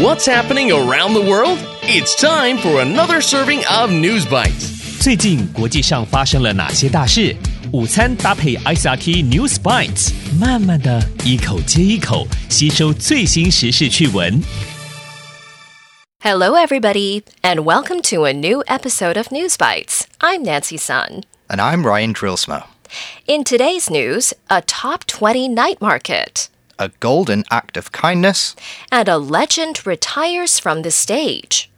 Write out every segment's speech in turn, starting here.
What's happening around the world? It's time for another serving of News Bites. 最近国际上发生了哪些大事？午餐搭配 News Bites，慢慢的一口接一口吸收最新时事趣闻。Hello, everybody, and welcome to a new episode of News Bites. I'm Nancy Sun. And I'm Ryan Drillsma. In today's news, a top 20 night market a golden act of kindness. And a legend retires from the stage.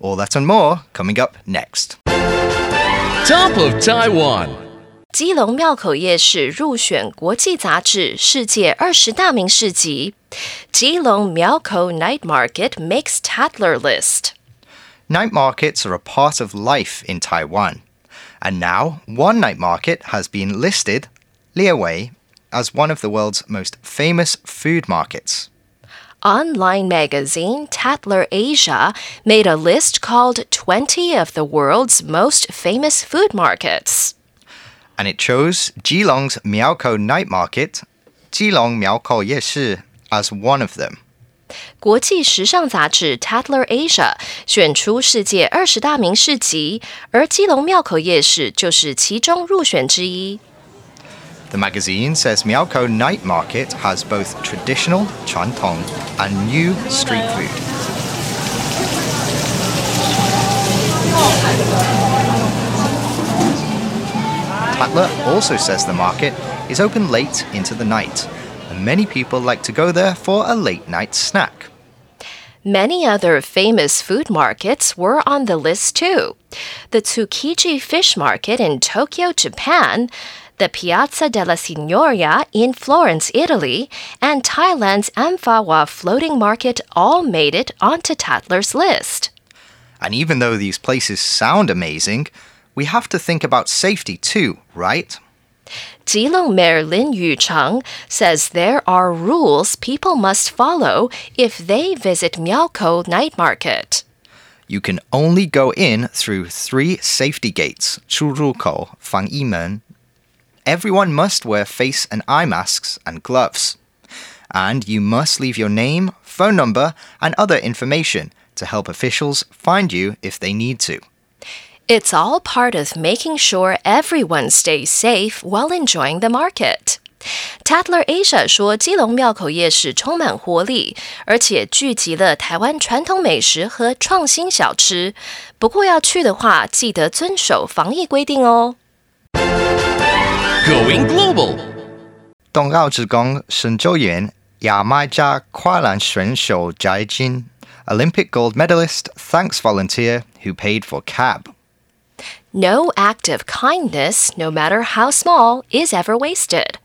All that and more coming up next. Top of Taiwan. 基隆庙口夜市入选国际杂志世界二十大名市集。Keelung Miaokou Night Market makes Tatler list. Night markets are a part of life in Taiwan. And now, one night market has been listed, Liawei as one of the world's most famous food markets. Online magazine Tatler Asia made a list called 20 of the world's most famous food markets. And it chose Keelung's Miaokou night market, Geelong Miaokou Yeshi, as one of them. 国际时尚杂志《Tatler Asia》选出世界二十大名市集，而基隆庙口夜市就是其中入选之一。The magazine says Miaokou Night Market has both traditional, chantong, and new street food. Tatler also says the market is open late into the night, and many people like to go there for a late night snack. Many other famous food markets were on the list too. The Tsukiji Fish Market in Tokyo, Japan, the Piazza della Signoria in Florence, Italy, and Thailand's Amphawa floating market all made it onto Tatler's list. And even though these places sound amazing, we have to think about safety too, right? Jilong Mayor Lin Yu-chang says there are rules people must follow if they visit Miaokou night market. You can only go in through three safety gates, 出入口,防疫门, Everyone must wear face and eye masks and gloves. And you must leave your name, phone number, and other information to help officials find you if they need to. It's all part of making sure everyone stays safe while enjoying the market. Tatler Asia 说，基隆庙口夜市充满活力，而且聚集了台湾传统美食和创新小吃。不过要去的话，记得遵守防疫规定哦。 Going global. 冬奥之光沈周元牙买加跨栏选手翟金 Olympic gold medalist thanks volunteer who paid for cab. No act of kindness, no matter how small, is ever wasted.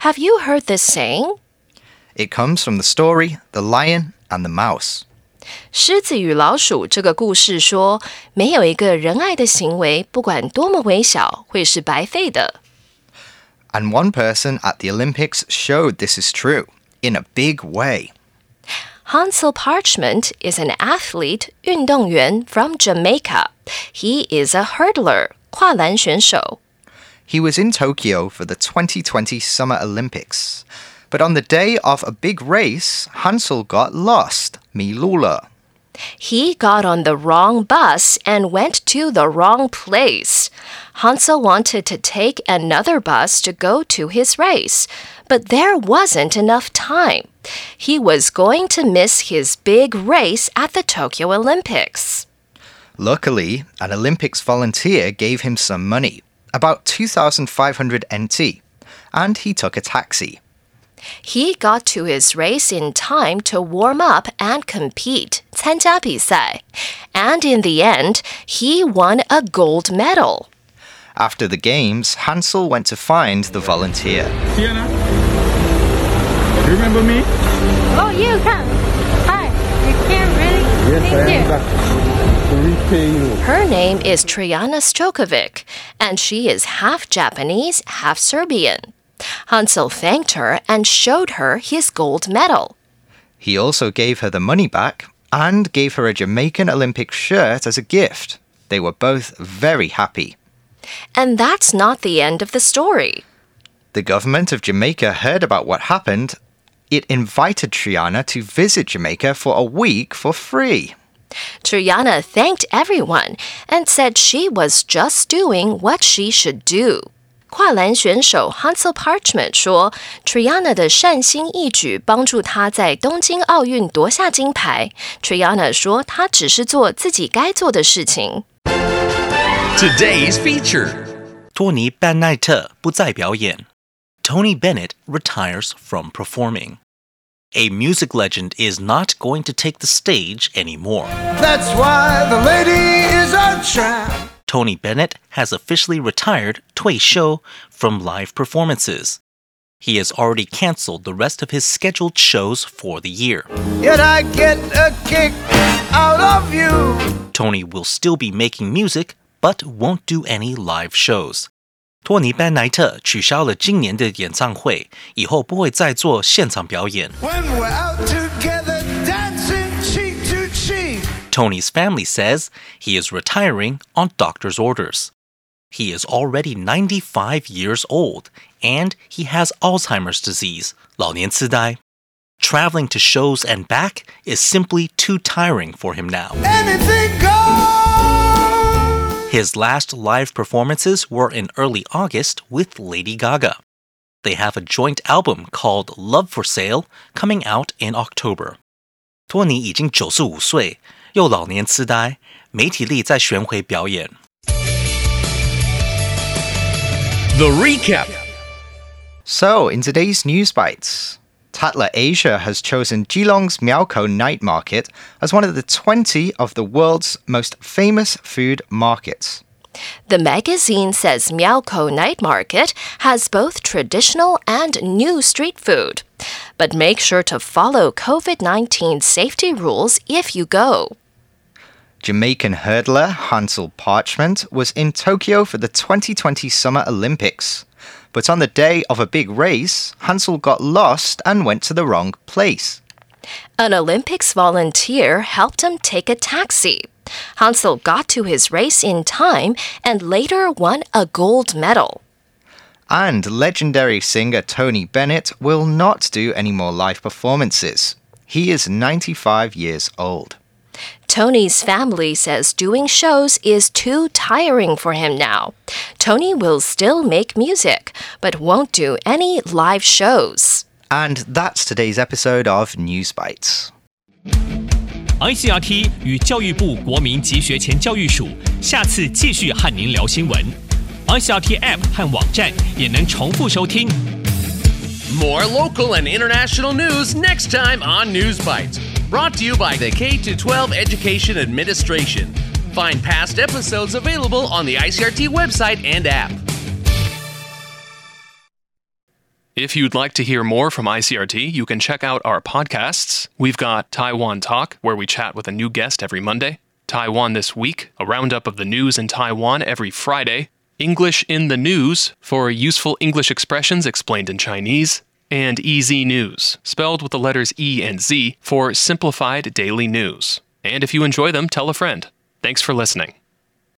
Have you heard this saying? It comes from the story The Lion and the Mouse. 狮子与老鼠这个故事说，没有一个仁爱的行为，不管多么微小，会是白费的。 And one person at the Olympics showed this is true in a big way. Hansel Parchment is an athlete 运动员 from Jamaica. He is a hurdler 跨栏选手。 He was in Tokyo for the 2020 Summer Olympics. But on the day of a big race, Hansel got lost, Milula. He got on the wrong bus and went to the wrong place. Hansel wanted to take another bus to go to his race, but there wasn't enough time. He was going to miss his big race at the Tokyo Olympics. Luckily, an Olympics volunteer gave him some money, about 2,500 NT, and he took a taxi. He got to his race in time to warm up and compete, 参加比赛. And in the end, he won a gold medal. After the games, Hansel went to find the volunteer. Sienna? You remember me? Oh, you come. Hi. You can really? Thank you. Her name is Triana Stokovic, and she is half Japanese, half Serbian. Hansel thanked her and showed her his gold medal. He also gave her the money back and gave her a Jamaican Olympic shirt as a gift. They were both very happy. And that's not the end of the story. The government of Jamaica heard about what happened it invited Triana to visit Jamaica for a week for free. Triana thanked everyone and said she was just doing what she should do. 跨栏选手 Hansel Parchment 说，Triana 的善心义举帮助他在东京奥运夺下金牌。Triana 说，他只是做自己该做的事情。Today's feature. 托尼·班奈特不再表演。Tony Bennett retires from performing. A music legend is not going to take the stage anymore. That's why the lady is a tramp. Tony Bennett has officially retired 退休 from live performances. He has already canceled the rest of his scheduled shows for the year. Yet I get a kick out of you. Tony will still be making music, but won't do any live shows 托尼·班奈特取消了今年的演唱会，以后不会再做现场表演。 When we're out together dancing cheek to cheek. Tony's family says he is retiring on doctor's orders. He is already 95 years old and he has Alzheimer's disease, 老年痴呆. Traveling to shows and back is simply too tiring for him now. Anything goes. His last live performances were in early August with Lady Gaga. They have a joint album called Love for Sale coming out in October. 托尼已经九十五岁，又老年痴呆，没体力再巡回表演。 The recap. So, in today's news bites, Tatler Asia has chosen Keelung's Miaokou Night Market as one of the 20 of the world's most famous food markets. The magazine says Miaokou Night Market has both traditional and new street food. But make sure to follow COVID 19 safety rules if you go. Jamaican hurdler Hansel Parchment was in Tokyo for the 2020 Summer Olympics. But on the day of a big race, Hansel got lost and went to the wrong place. An Olympics volunteer helped him take a taxi. Hansel got to his race in time and later won a gold medal. And legendary singer Tony Bennett will not do any more live performances. He is 95 years old. Tony's family says doing shows is too tiring for him now. Tony will still make music, but won't do any live shows. And that's today's episode of News Bites. ICRT 与教育部国民及学前教育署下次继续和您聊新闻。ICRT App 和网站也能重复收听。 More local and international news next time on News Bites. Brought to you by the K 12 Education Administration. Find past episodes available on the ICRT website and app. If you'd like to hear more from ICRT, you can check out our podcasts. We've got Taiwan Talk, where we chat with a new guest every Monday, Taiwan This Week, a roundup of the news in Taiwan every Friday, English in the News for useful English expressions explained in Chinese, and EZ News, spelled with the letters E and Z for simplified daily news. And if you enjoy them, tell a friend. Thanks for listening.